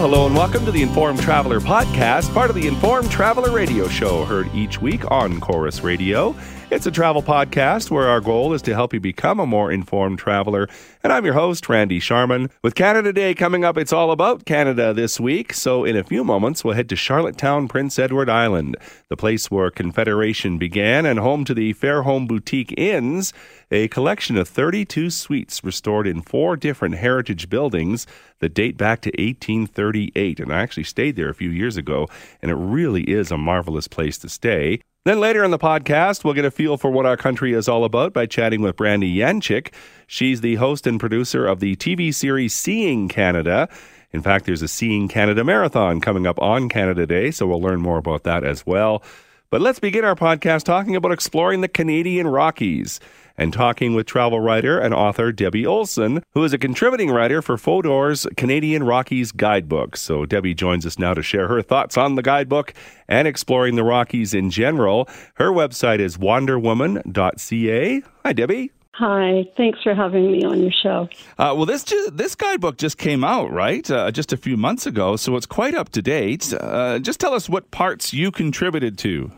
Hello and welcome to the Informed Traveler podcast, part of the Informed Traveler radio show, heard each week on Corus Radio. It's a travel podcast where our goal is to help you become a more informed traveler. And I'm your host, Randy Sharman. With Canada Day coming up, it's all about Canada this week. So in a few moments, we'll head to Charlottetown, Prince Edward Island, the place where Confederation began and home to the Fairholm Boutique Inns, a collection of 32 suites restored in four different heritage buildings that date back to 1838. And I actually stayed there a few years ago, and it really is a marvelous place to stay. Then later in the podcast, we'll get a feel for what our country is all about by chatting with Brandy Yanchyk. She's the host and producer of the TV series Seeing Canada. In fact, there's a Seeing Canada marathon coming up on Canada Day, so we'll learn more about that as well. But let's begin our podcast talking about exploring the Canadian Rockies and talking with travel writer and author Debbie Olsen, who is a contributing writer for Fodor's Canadian Rockies guidebook. So Debbie joins us now to share her thoughts on the guidebook and exploring the Rockies in general. Her website is wanderwoman.ca. Hi, Debbie. Hi, thanks for having me on your show. Uh, well, this ju- this guidebook just came out, right? Uh, just a few months ago, so it's quite up to date. Uh, just tell us what parts you contributed to.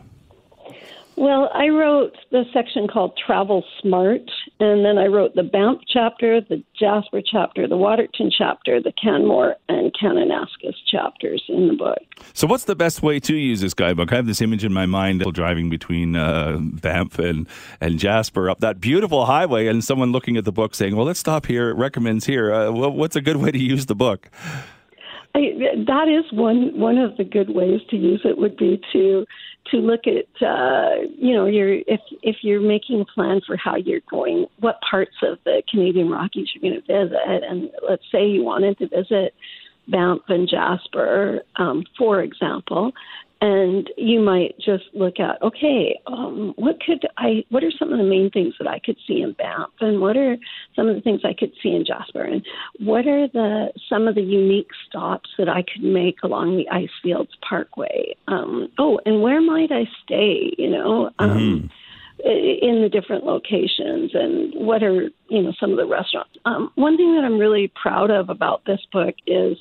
Well, I wrote the section called Travel Smart, and then I wrote the Banff chapter, the Jasper chapter, the Waterton chapter, the Canmore and Kananaskis chapters in the book. So, what's the best way to use this guidebook? I have this image in my mind driving between uh, Banff and, and Jasper up that beautiful highway, and someone looking at the book saying, Well, let's stop here. It recommends here. Uh, what's a good way to use the book? I, that is one one of the good ways to use it would be to to look at uh, you know your if if you're making a plan for how you're going what parts of the Canadian Rockies you're going to visit. And let's say you wanted to visit Banff and Jasper um, for example and you might just look at okay um, what could i what are some of the main things that i could see in banff? And what are some of the things i could see in jasper? And what are the some of the unique stops that i could make along the icefields parkway? Um, oh and where might i stay you know um, mm-hmm. in the different locations? And what are you know some of the restaurants? Um, one thing that i'm really proud of about this book is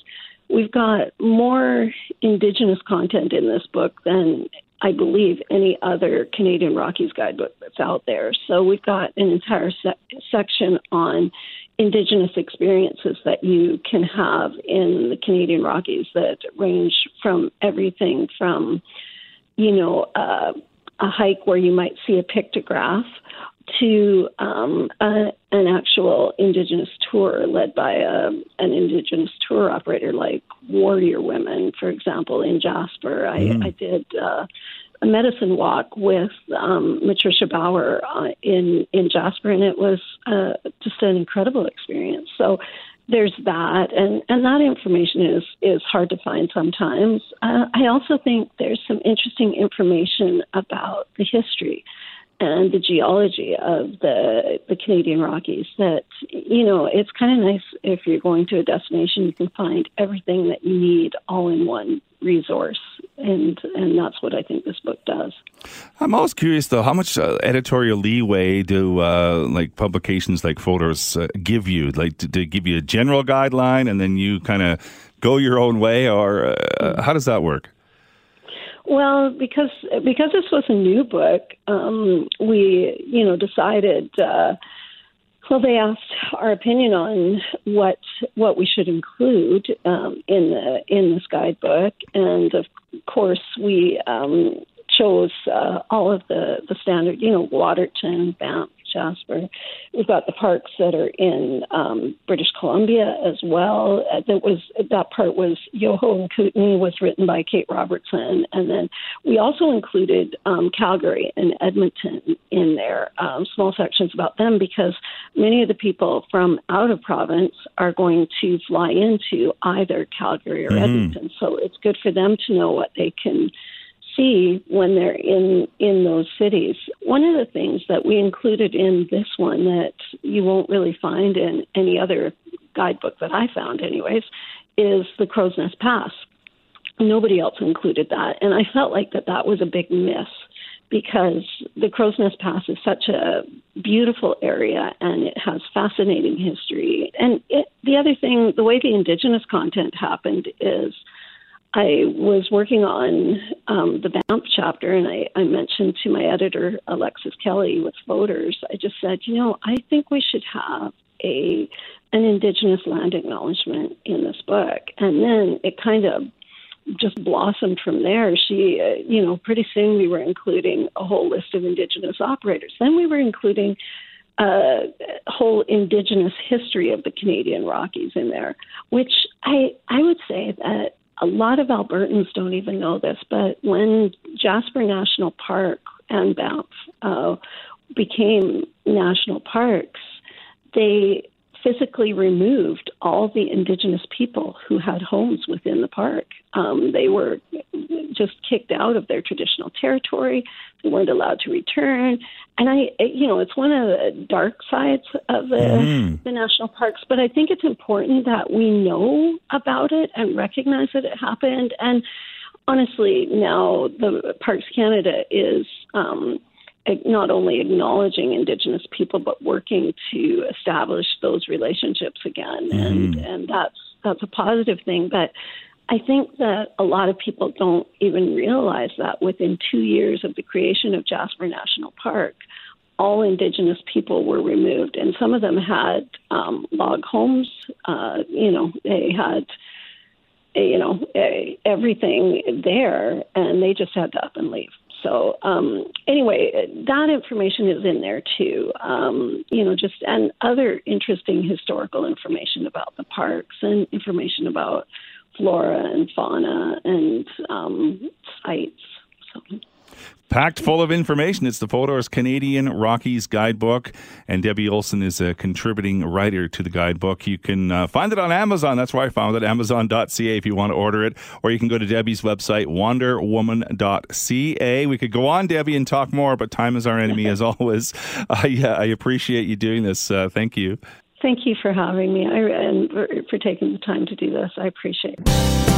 We've got more Indigenous content in this book than I believe any other Canadian Rockies guidebook that's out there. So we've got an entire se- section on Indigenous experiences that you can have in the Canadian Rockies that range from everything from, you know, uh, a hike where you might see a pictograph to um, a, an actual Indigenous tour led by a, an Indigenous tour operator like Warrior Women, for example, in Jasper. Mm. I, I did uh, a medicine walk with um, Matricia Bauer uh, in in Jasper, and it was uh, just an incredible experience. So there's that, and and that information is is hard to find sometimes. Uh, I also think there's some interesting information about the history and the geology of the the Canadian Rockies that you know it's kind of nice if you're going to a destination you can find everything that you need all in one resource and and that's what I think this book does. I'm always curious though how much uh, editorial leeway do uh, like publications like Fodor's uh, give you like to, to, give you a general guideline and then you kind of go your own way or uh, how does that work? Well, because because this was a new book, um, we you know decided. Uh, well, they asked our opinion on what what we should include um, in the in this guidebook, and of course we um, chose uh, all of the the standard, you know, Waterton, Banff, Jasper. We've got the parks that are in um, British Columbia as well. Uh, that was that part was Yoho and Kootenay was written by Kate Robertson, and then we also included um, Calgary and Edmonton in there, um, small sections about them because many of the people from out of province are going to fly into either Calgary or mm-hmm. Edmonton, so it's good for them to know what they can see when they're in in those cities. One of the things that we included in this one that you won't really find in any other guidebook that I found, anyways, is the Crowsnest Pass. Nobody else included that, and I felt like that that was a big miss because the Crowsnest Pass is such a beautiful area and it has fascinating history. And it, the other thing, the way the Indigenous content happened is I was working on um, the Banff chapter, and I, I mentioned to my editor, Alexis Kelly, with Fodor's, I just said, you know, I think we should have a an Indigenous land acknowledgement in this book. And then it kind of just blossomed from there. She, uh, you know, pretty soon we were including a whole list of Indigenous operators. Then we were including a uh, whole Indigenous history of the Canadian Rockies in there, which I I would say that a lot of Albertans don't even know this, but when Jasper National Park and Banff uh, became national parks, they physically removed all the indigenous people who had homes within the park. Um, they were just kicked out of their traditional territory. They weren't allowed to return. And I, you know, it's one of the dark sides of the, mm. the national parks, but I think it's important that we know about it and recognize that it happened. And honestly, now the Parks Canada is, um, not only acknowledging Indigenous people but working to establish those relationships again, mm. and and that's that's a positive thing. But I think that a lot of people don't even realize that within two years of the creation of Jasper National Park, all Indigenous people were removed, and some of them had um, log homes. Uh, you know, they had you know everything there, and they just had to up and leave. So um, anyway, that information is in there too. Um, you know, just and other interesting historical information about the parks and information about flora and fauna and um, sites. So. Packed full of information. It's the Fodor's Canadian Rockies Guidebook, and Debbie Olsen is a contributing writer to the guidebook. You can uh, find it on Amazon. That's where I found it, amazon.ca if you want to order it, or you can go to Debbie's website, wanderwoman.ca. We could go on, Debbie, and talk more, but time is our enemy as always. I, uh, I appreciate you doing this. Uh, thank you. Thank you for having me I, and for, for taking the time to do this. I appreciate it.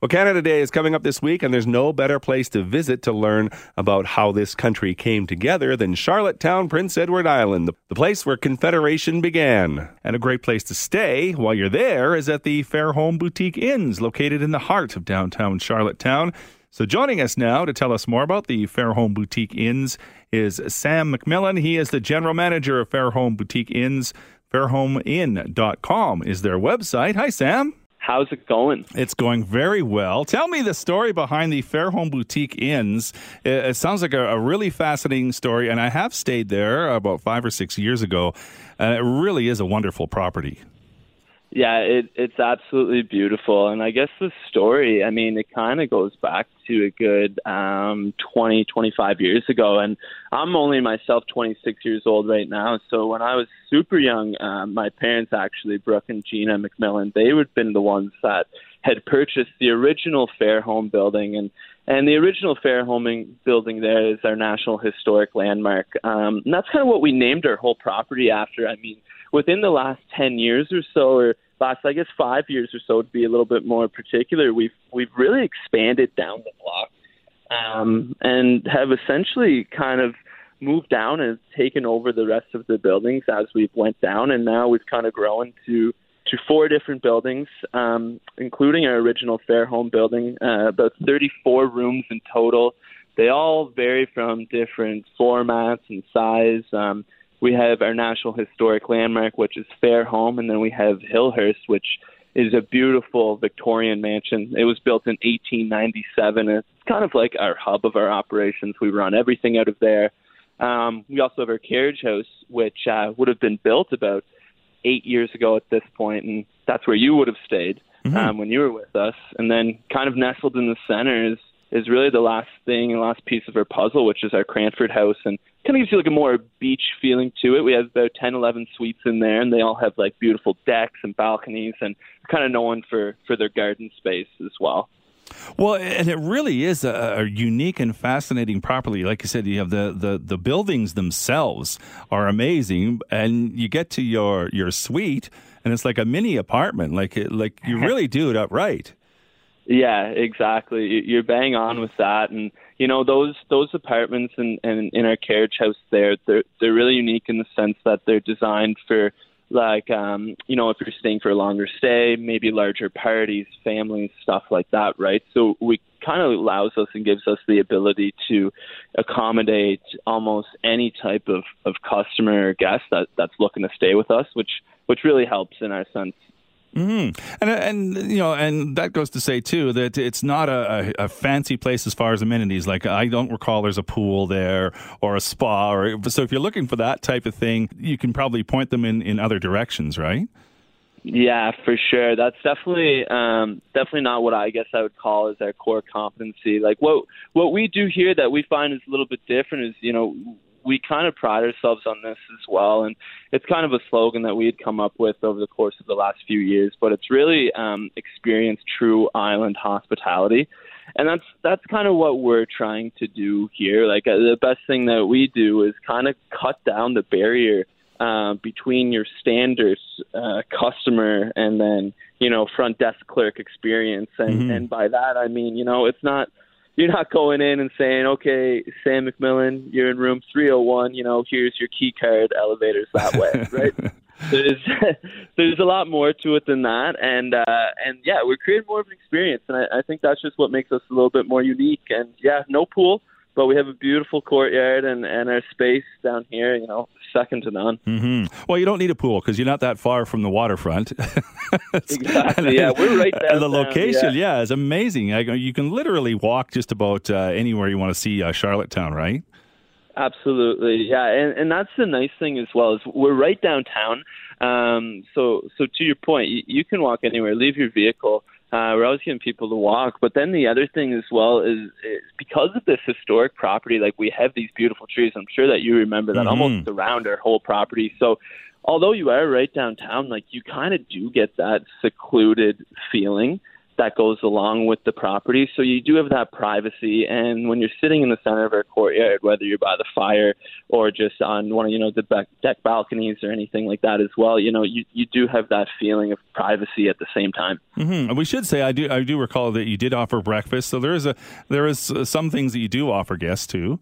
Well, Canada Day is coming up this week, and there's no better place to visit to learn about how this country came together than Charlottetown, Prince Edward Island, the place where Confederation began. And a great place to stay while you're there is at the Fairholm Boutique Inns, located in the heart of downtown Charlottetown. So, joining us now to tell us more about the Fairholm Boutique Inns is Sam McMillan. He is the general manager of Fairholm Boutique Inns. FairholmInn.com is their website. Hi, Sam. How's it going? It's going very well. Tell me the story behind the Fairholm Boutique Inns. It, it sounds like a, a, really fascinating story, and I have stayed there about five or six years ago, and it really is a wonderful property. Yeah, it, it's absolutely beautiful. And I guess the story, I mean, it kind of goes back to a good um, 20, 25 years ago. And I'm only myself 26 years old right now. So when I was super young, um, my parents actually, Brooke and Gina McMillan, they would have been the ones that had purchased the original Fairholm building. And, and the original Fairholm building there is our National Historic Landmark. Um, and that's kind of what we named our whole property after. I mean, within the last 10 years or so, or last, I guess, five years or so, to be a little bit more particular, we've we've really expanded down the block, um, and have essentially kind of moved down and taken over the rest of the buildings as we've went down, and now we've kind of grown to to four different buildings, um, including our original Fairholm building, uh, about 34 rooms in total. They all vary from different formats and size. Um, we have our National Historic Landmark, which is Fairholm, and then we have Hillhurst, which is a beautiful Victorian mansion. It was built in 1897. It's kind of like our hub of our operations. We run everything out of there. Um, we also have our carriage house, which uh, would have been built about eight years ago at this point, and that's where you would have stayed mm-hmm. um, when you were with us. And then, kind of nestled in the center is is really the last thing and last piece of our puzzle, which is our Cranford house, and kind of gives you like a more beach feeling to it. We have about 10, 11 suites in there, and they all have like beautiful decks and balconies, and kind of known for for their garden space as well. Well, and it really is a, a, unique and fascinating property. Like you said, you have the, the, the buildings themselves are amazing, and you get to your your suite, and it's like a mini apartment. Like like you really do it up right. Yeah, exactly. You're bang on with that, and you know those those apartments and in, in, in our carriage house there, they're they're really unique in the sense that they're designed for like um, you know if you're staying for a longer stay, maybe larger parties, families, stuff like that, right? So we kind of allows us and gives us the ability to accommodate almost any type of, of customer or guest that, that's looking to stay with us, which which really helps in our sense Mm-hmm. And and you know, and that goes to say too that it's not a, a, fancy place as far as amenities. Like I don't recall there's a pool there or a spa. Or so if you're looking for that type of thing, you can probably point them in, in other directions, right? Yeah, for sure. That's definitely um, definitely not what I guess I would call as our core competency. Like what what we do here that we find is a little bit different is you know we kind of pride ourselves on this as well, and it's kind of a slogan that we had come up with over the course of the last few years. But it's really um, experience true island hospitality, and that's that's kind of what we're trying to do here. Like uh, the best thing that we do is kind of cut down the barrier uh, between your standard uh, customer and then you know front desk clerk experience, and mm-hmm. and by that I mean you know it's not you're not going in and saying, okay, Sam McMillan, you're in room 301. You know, here's your key card. Elevators that way, right? there's there's a lot more to it than that, and uh, and yeah, we're creating more of an experience, and I, I think that's just what makes us a little bit more unique. And yeah, no pool, but we have a beautiful courtyard and and our space down here. You know, second to none. Mm-hmm. Well, you don't need a pool because you're not that far from the waterfront. exactly. Yeah, we're right there. The location, yeah. yeah, is amazing. You can literally walk just about uh, anywhere you want to see uh, Charlottetown, right? Absolutely, yeah, and and that's the nice thing as well is we're right downtown. Um, so so to your point, you, you can walk anywhere. Leave your vehicle. Uh, we're always getting people to walk. But then the other thing as well is, is because of this historic property, like we have these beautiful trees. I'm sure that you remember that mm-hmm. almost around our whole property. So although you are right downtown, like you kind of do get that secluded feeling that goes along with the property. So you do have that privacy. And when you're sitting in the center of our courtyard, whether you're by the fire or just on one of you know the deck balconies or anything like that as well, you know you you do have that feeling of privacy at the same time. Mm-hmm. And we should say I do I do recall that you did offer breakfast. So there is a there is uh, some things that you do offer guests too.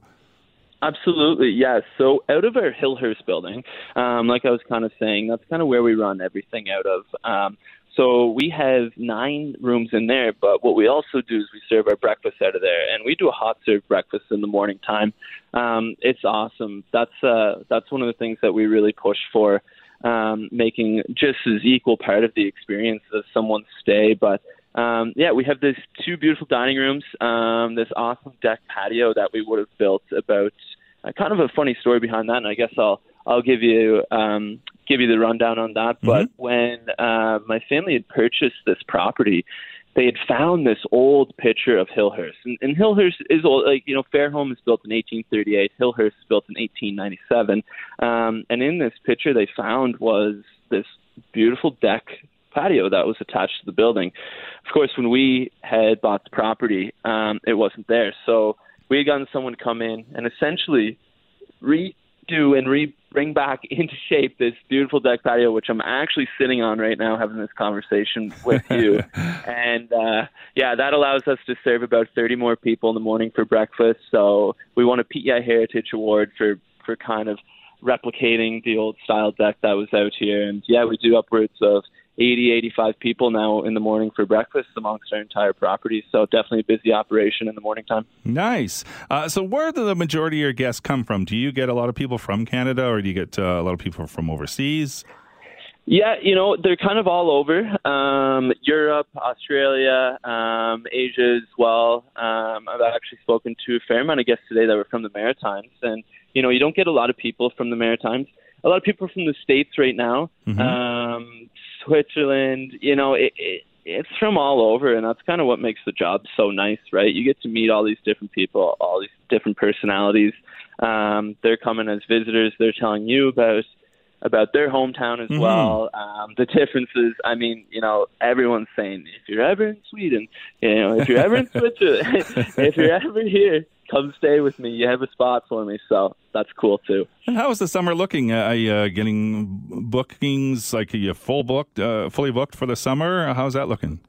Absolutely, yes. So out of our Hillhurst building, um, like I was kind of saying, that's kind of where we run everything out of. Um, so we have nine rooms in there, but what we also do is we serve our breakfast out of there, and we do a hot serve breakfast in the morning time. Um, it's awesome. That's uh, that's one of the things that we really push for, um, making just as equal part of the experience as someone's stay. But um, yeah, we have these two beautiful dining rooms, um, this awesome deck patio that we would have built about. Uh, kind of a funny story behind that, and I guess I'll I'll give you um, give you the rundown on that. Mm-hmm. But when uh, my family had purchased this property, they had found this old picture of Hillhurst, and, and Hillhurst is old. Like you know, Fairholm is built in 1838. Hillhurst is built in 1897. Um, and in this picture, they found was this beautiful deck patio that was attached to the building. Of course, when we had bought the property, um, it wasn't there. So we had gotten someone to come in and essentially re do and re bring back into shape this beautiful deck patio, which I'm actually sitting on right now, having this conversation with you. and uh, yeah, that allows us to serve about 30 more people in the morning for breakfast. So we won a PEI Heritage Award for for kind of replicating the old style deck that was out here. And yeah, we do upwards of 80, 85 people now in the morning for breakfast amongst our entire property. So definitely a busy operation in the morning time. Nice. Uh, so where do the majority of your guests come from? Do you get a lot of people from Canada or do you get uh, a lot of people from overseas? Yeah, you know, they're kind of all over um, Europe, Australia, um, Asia as well. Um, I've actually spoken to a fair amount of guests today that were from the Maritimes. And, you know, you don't get a lot of people from the Maritimes. A lot of people from the States right now. Mm-hmm. Um, Switzerland. You know, it, it, it's from all over, and that's kind of what makes the job so nice, right? You get to meet all these different people, all these different personalities. Um, they're coming as visitors. They're telling you about about their hometown as Mhm. well. Um, the differences. I mean, you know, everyone's saying if you're ever in Sweden, you know, if you're ever in Switzerland, if you're ever here, come stay with me. You have a spot for me, so that's cool too. And how is the summer looking? Uh, are you uh, getting bookings? Like, are you full booked, uh, fully booked for the summer? How's that looking?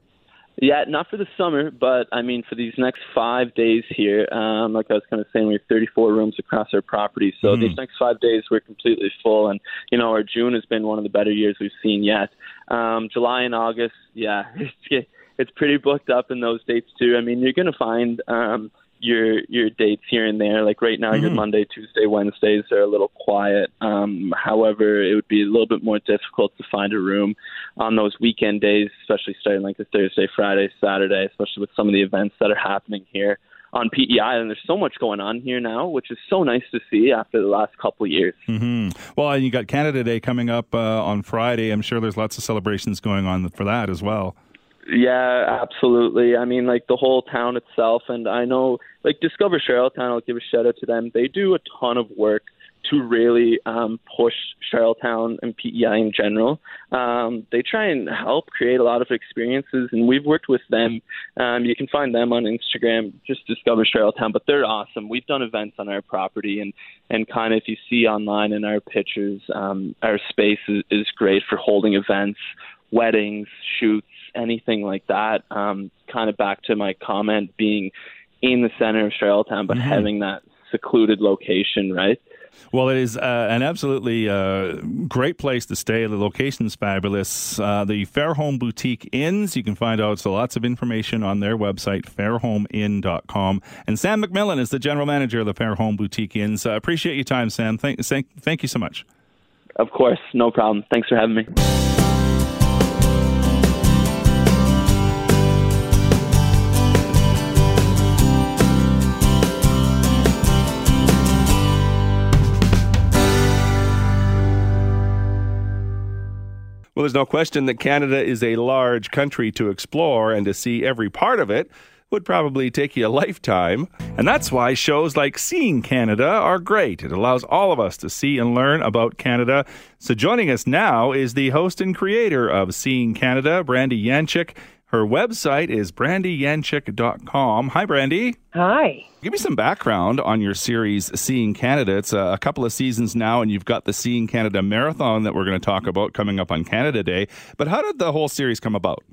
Yeah, not for the summer, but I mean for these next five days here. Um, like I was kind of saying, we have 34 rooms across our property, so Mhm. these next five days we're completely full. And you know, our June has been one of the better years we've seen yet. Um, July and August, yeah, it's it's pretty booked up in those dates too. I mean, you're going to find um, your your dates here and there. Like right now, your Mhm. Monday, Tuesday, Wednesdays are a little quiet. Um, however, it would be a little bit more difficult to find a room on those weekend days, especially starting like the Thursday, Friday, Saturday, especially with some of the events that are happening here on PEI, and There's so much going on here now, which is so nice to see after the last couple of years. hmm Well, and you got Canada Day coming up uh, on Friday. I'm sure there's lots of celebrations going on for that as well. Yeah, absolutely. I mean, like the whole town itself, and I know, like Discover Charlottetown. I'll give a shout out to them. They do a ton of work to really um, push Charlottetown and PEI in general. Um, they try and help create a lot of experiences, and we've worked with them. Um, you can find them on Instagram, just Discover Charlottetown. But they're awesome. We've done events on our property, and and kind of if you see online in our pictures, um, our space is, is great for holding events, weddings, shoots, anything like that. Um, kind of back to my comment being in the center of Charlottetown, but Mhm. having that secluded location, right? Well, it is uh, an absolutely uh, great place to stay. The location's fabulous. Uh, the Fairholm Boutique Inns, you can find out so lots of information on their website, fairholminn.com. And Sam McMillan is the general manager of the Fairholm Boutique Inns. Appreciate your time, Sam. Thank, thank, thank you so much. Of course, no problem. Thanks for having me. Well, there's no question that Canada is a large country to explore, and to see every part of it would probably take you a lifetime. And that's why shows like Seeing Canada are great. It allows all of us to see and learn about Canada. So joining us now is the host and creator of Seeing Canada, Brandy Yanchyk. Her website is brandyyanchyk.com. Hi, Brandy. Hi. Give me some background on your series, Seeing Canada. It's a, a couple of seasons now, and you've got the Seeing Canada Marathon that we're going to talk about coming up on Canada Day. But how did the whole series come about?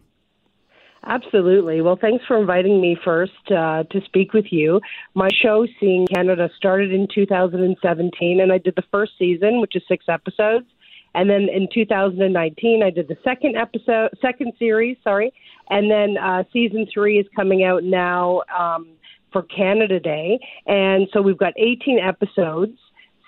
Absolutely. Well, thanks for inviting me first uh, to speak with you. My show, Seeing Canada, started in 2017, and I did the first season, which is six episodes. And then in 2019, I did the second episode, second series, sorry. And then uh, season three is coming out now um, for Canada Day. And so we've got 18 episodes.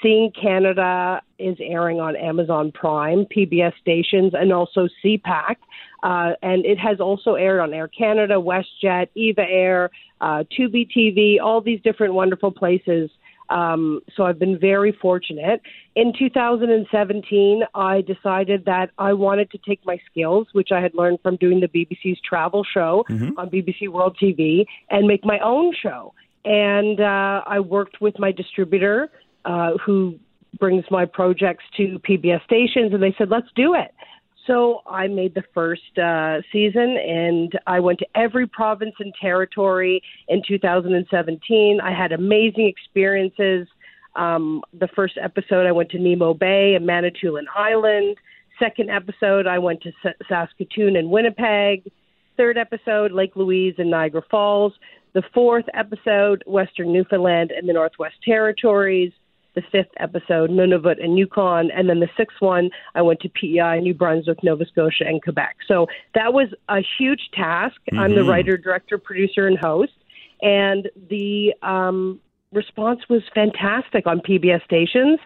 Seeing Canada is airing on Amazon Prime, PBS stations, and also CPAC. Uh, and it has also aired on Air Canada, WestJet, Eva Air, uh, Tubi TV, all these different wonderful places. Um, so I've been very fortunate. In 2017, I decided that I wanted to take my skills, which I had learned from doing the BBC's travel show Mhm. on BBC World TV, and make my own show. And uh, I worked with my distributor, uh, who brings my projects to PBS stations, and they said, let's do it. So I made the first uh, season, and I went to every province and territory in 2017. I had amazing experiences. Um, the first episode, I went to Nimmo Bay and Manitoulin Island. Second episode, I went to Saskatoon and Winnipeg. Third episode, Lake Louise and Niagara Falls. The fourth episode, Western Newfoundland and the Northwest Territories the fifth episode, Nunavut and Yukon, and then the sixth one, I went to PEI, New Brunswick, Nova Scotia, and Quebec. So that was a huge task. I'm the Mhm. writer, director, producer, and host, and the um, response was fantastic on PBS stations,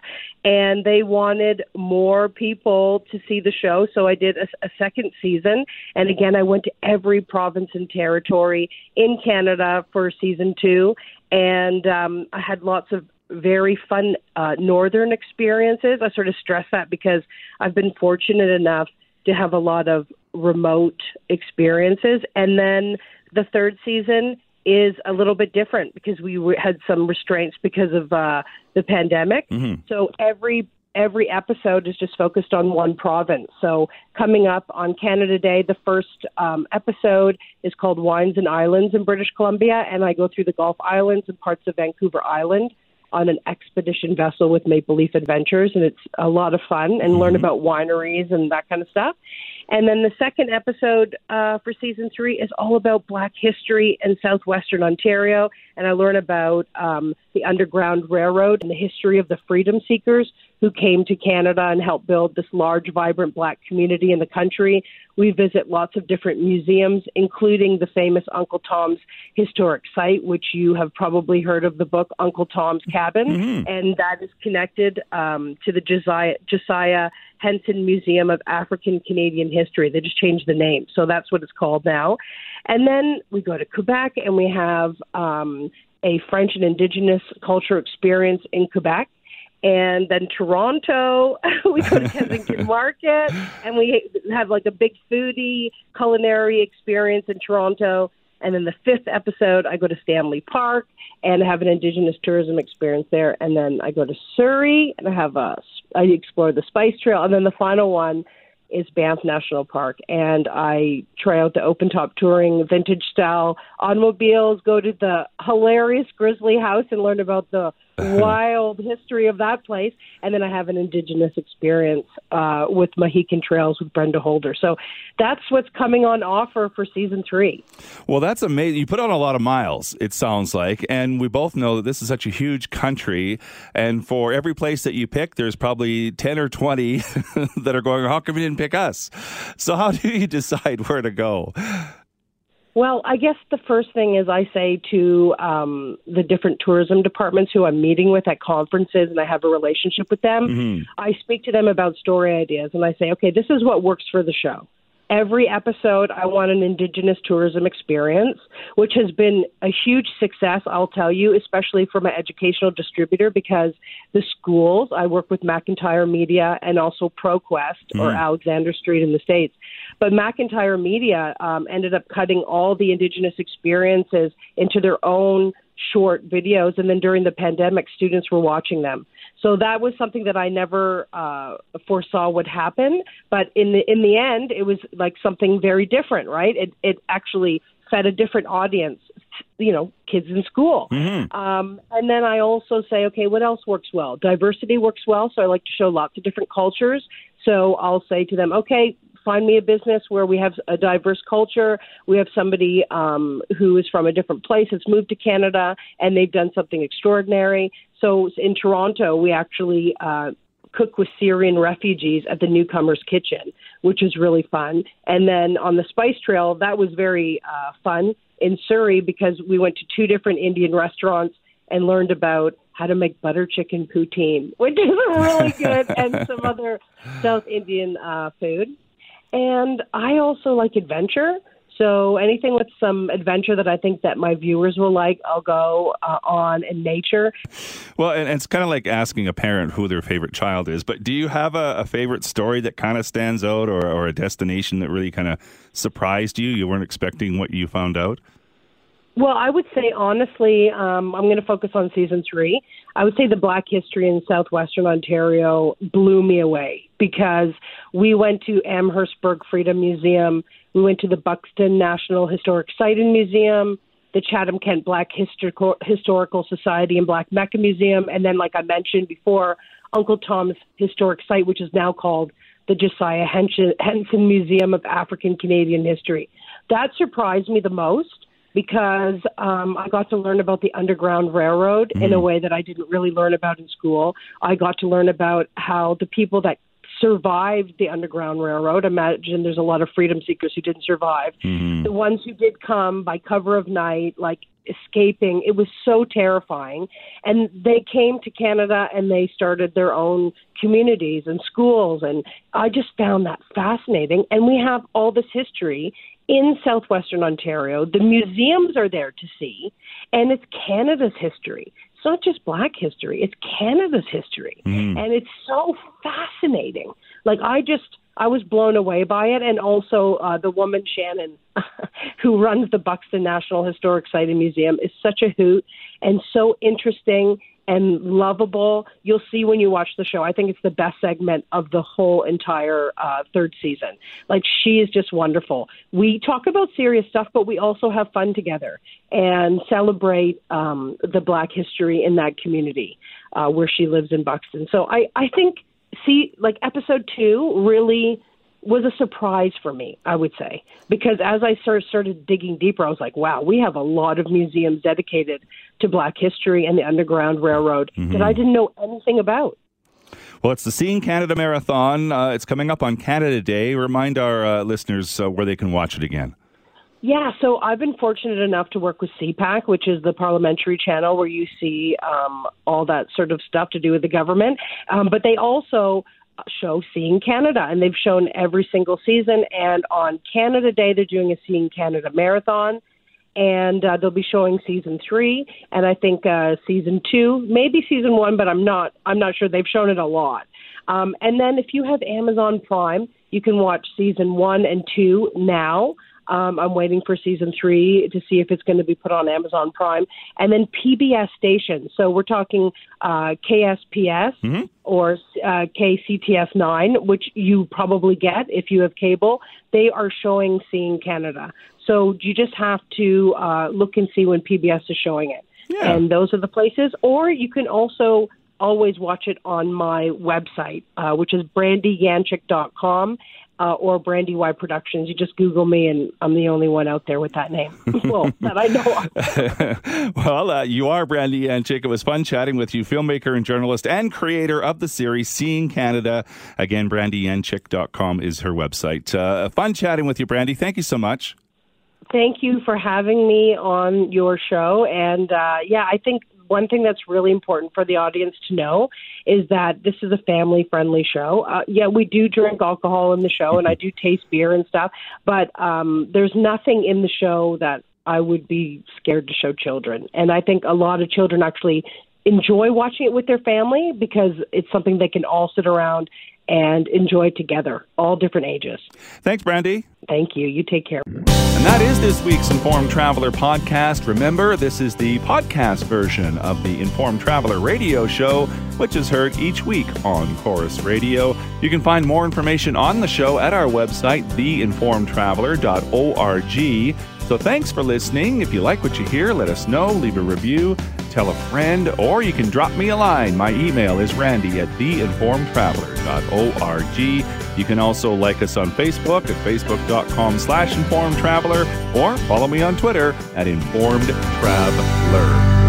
and they wanted more people to see the show. So I did a, a second season, and again, I went to every province and territory in Canada for season two, and um, I had lots of very fun uh, northern experiences. I sort of stress that because I've been fortunate enough to have a lot of remote experiences. And then the third season is a little bit different because we had some restraints because of uh, the pandemic. Mhm. So every every episode is just focused on one province. So, coming up on Canada Day, the first um, episode is called Wines and Islands in British Columbia, and I go through the Gulf Islands and parts of Vancouver Island on an expedition vessel with Maple Leaf Adventures, and it's a lot of fun and mm-hmm. learn about wineries and that kind of stuff. And then the second episode uh, for season three is all about Black history in southwestern Ontario. And I learn about um, the Underground Railroad and the history of the freedom seekers who came to Canada and helped build this large, vibrant Black community in the country. We visit lots of different museums, including the famous Uncle Tom's Historic Site, which you have probably heard of the book Uncle Tom's Cabin. Mm-hmm. And that is connected um, to the Josiah, Josiah Henson Museum of African Canadian History. They just changed the name, so that's what it's called now. And then we go to Quebec and we have um, a French and Indigenous culture experience in Quebec. And then Toronto, we go to Kensington Market, and we have like a big foodie culinary experience in Toronto. And then the fifth episode, I go to Stanley Park and have an Indigenous tourism experience there. And then I go to Surrey and I have a I explore the Spice Trail, and then the final one is Banff National Park, and I try out the open top touring vintage style automobiles. Go to the hilarious Grizzly House and learn about the wild history of that place. And then I have an Indigenous experience uh, with Mahikan Trails with Brenda Holder. So that's what's coming on offer for season three. Well, that's amazing. You put on a lot of miles, it sounds like. And we both know that this is such a huge country. And for every place that you pick, there's probably 10 or 20 that are going, How come you didn't pick us? So, how do you decide where to go? Well, I guess the first thing is I say to um, the different tourism departments who I'm meeting with at conferences and I have a relationship with them, mm-hmm. I speak to them about story ideas and I say, okay, this is what works for the show. Every episode, I want an Indigenous tourism experience, which has been a huge success, I'll tell you, especially for my educational distributor, because the schools, I work with McIntyre Media and also ProQuest mm. or Alexander Street in the States. But McIntyre Media um, ended up cutting all the Indigenous experiences into their own short videos, and then during the pandemic, students were watching them. So that was something that I never uh, foresaw would happen. But in the in the end, it was like something very different, right? It it actually fed a different audience, you know, kids in school. Mm-hmm. Um, and then I also say, okay, what else works well? Diversity works well, so I like to show lots of different cultures. So I'll say to them, okay, find me a business where we have a diverse culture. We have somebody um, who is from a different place, has moved to Canada, and they've done something extraordinary. So in Toronto, we actually uh, cook with Syrian refugees at the Newcomers Kitchen, which is really fun. And then on the Spice Trail, that was very uh, fun in Surrey because we went to two different Indian restaurants and learned about how to make butter chicken poutine, which is really good, and some other South Indian uh, food. And I also like adventure. So anything with some adventure that I think that my viewers will like, I'll go uh, on in nature. Well, and, it's kind of like asking a parent who their favorite child is. But do you have a, a favorite story that kind of stands out, or, or a destination that really kind of surprised you? You weren't expecting what you found out. Well, I would say honestly, um, I'm going to focus on season three. I would say the Black history in southwestern Ontario blew me away because we went to Amherstburg Freedom Museum, we went to the Buxton National Historic Site and Museum, the Chatham Kent Black Historical, Historical Society and Black Mecca Museum, and then, like I mentioned before, Uncle Tom's Historic Site, which is now called the Josiah Henson Museum of African Canadian History. That surprised me the most because um, I got to learn about the Underground Railroad mm. in a mm. way that I didn't really learn about in school. I got to learn about how the people that survived the Underground Railroad. Imagine there's a lot of freedom seekers who didn't survive. Mm-hmm. The ones who did come by cover of night, like escaping, it was so terrifying. And they came to Canada and they started their own communities and schools. And I just found that fascinating. And we have all this history in southwestern Ontario. The museums are there to see, and it's Canada's history. It's not just black history, it's Canada's history. Mm. And it's so fascinating. Like, I just, I was blown away by it. And also, uh, the woman, Shannon, who runs the Buxton National Historic Site and Museum, is such a hoot and so interesting. And lovable. You'll see when you watch the show. I think it's the best segment of the whole entire uh, third season. Like she is just wonderful. We talk about serious stuff, but we also have fun together and celebrate um, the Black history in that community uh, where she lives in Buxton. So I, I think see like episode two really was a surprise for me, I would say, because as I started, started digging deeper, I was like, wow, we have a lot of museums dedicated to Black history and the Underground Railroad mm-hmm. that I didn't know anything about. Well, it's the Seeing Canada Marathon. Uh, it's coming up on Canada Day. Remind our uh, listeners uh, where they can watch it again. Yeah, so I've been fortunate enough to work with CPAC, which is the parliamentary channel where you see um, all that sort of stuff to do with the government. Um, but they also show Seeing Canada, and they've shown every single season. And on Canada Day, they're doing a Seeing Canada marathon, and uh, they'll be showing season three, and I think uh, season two, maybe season one, but I'm not. I'm not sure. They've shown it a lot. Um, and then if you have Amazon Prime, you can watch season one and two now. Um, I'm waiting for season three to see if it's going to be put on Amazon Prime. And then PBS stations. So we're talking uh, KSPS mm-hmm. or uh, KCTS 9, which you probably get if you have cable. They are showing Seeing Canada. So you just have to uh, look and see when PBS is showing it. Yeah. And those are the places. Or you can also always watch it on my website, uh, which is brandyyanchyk.com uh, or Brandy Y Productions. You just Google me, and I'm the only one out there with that name. well, that I know well, uh, you are Brandy Yanchyk. It was fun chatting with you, filmmaker and journalist and creator of the series Seeing Canada. Again, brandyyanchyk.com is her website. Uh, fun chatting with you, Brandy. Thank you so much. Thank you for having me on your show. And uh, yeah, I think one thing that's really important for the audience to know is that this is a family friendly show. Uh, yeah, we do drink alcohol in the show, and I do taste beer and stuff, but um, there's nothing in the show that I would be scared to show children. And I think a lot of children actually enjoy watching it with their family because it's something they can all sit around and enjoy together, all different ages. Thanks, Brandy. Thank you. You take care. And that is this week's Informed Traveler podcast. Remember, this is the podcast version of the Informed Traveler radio show, which is heard each week on Corus Radio. You can find more information on the show at our website, theinformedtraveler.org. So thanks for listening. If you like what you hear, let us know, leave a review, tell a friend, or you can drop me a line. My email is randy at theinformedtraveler.org. You can also like us on Facebook at facebook.com slash informed traveler or follow me on Twitter at informed traveler.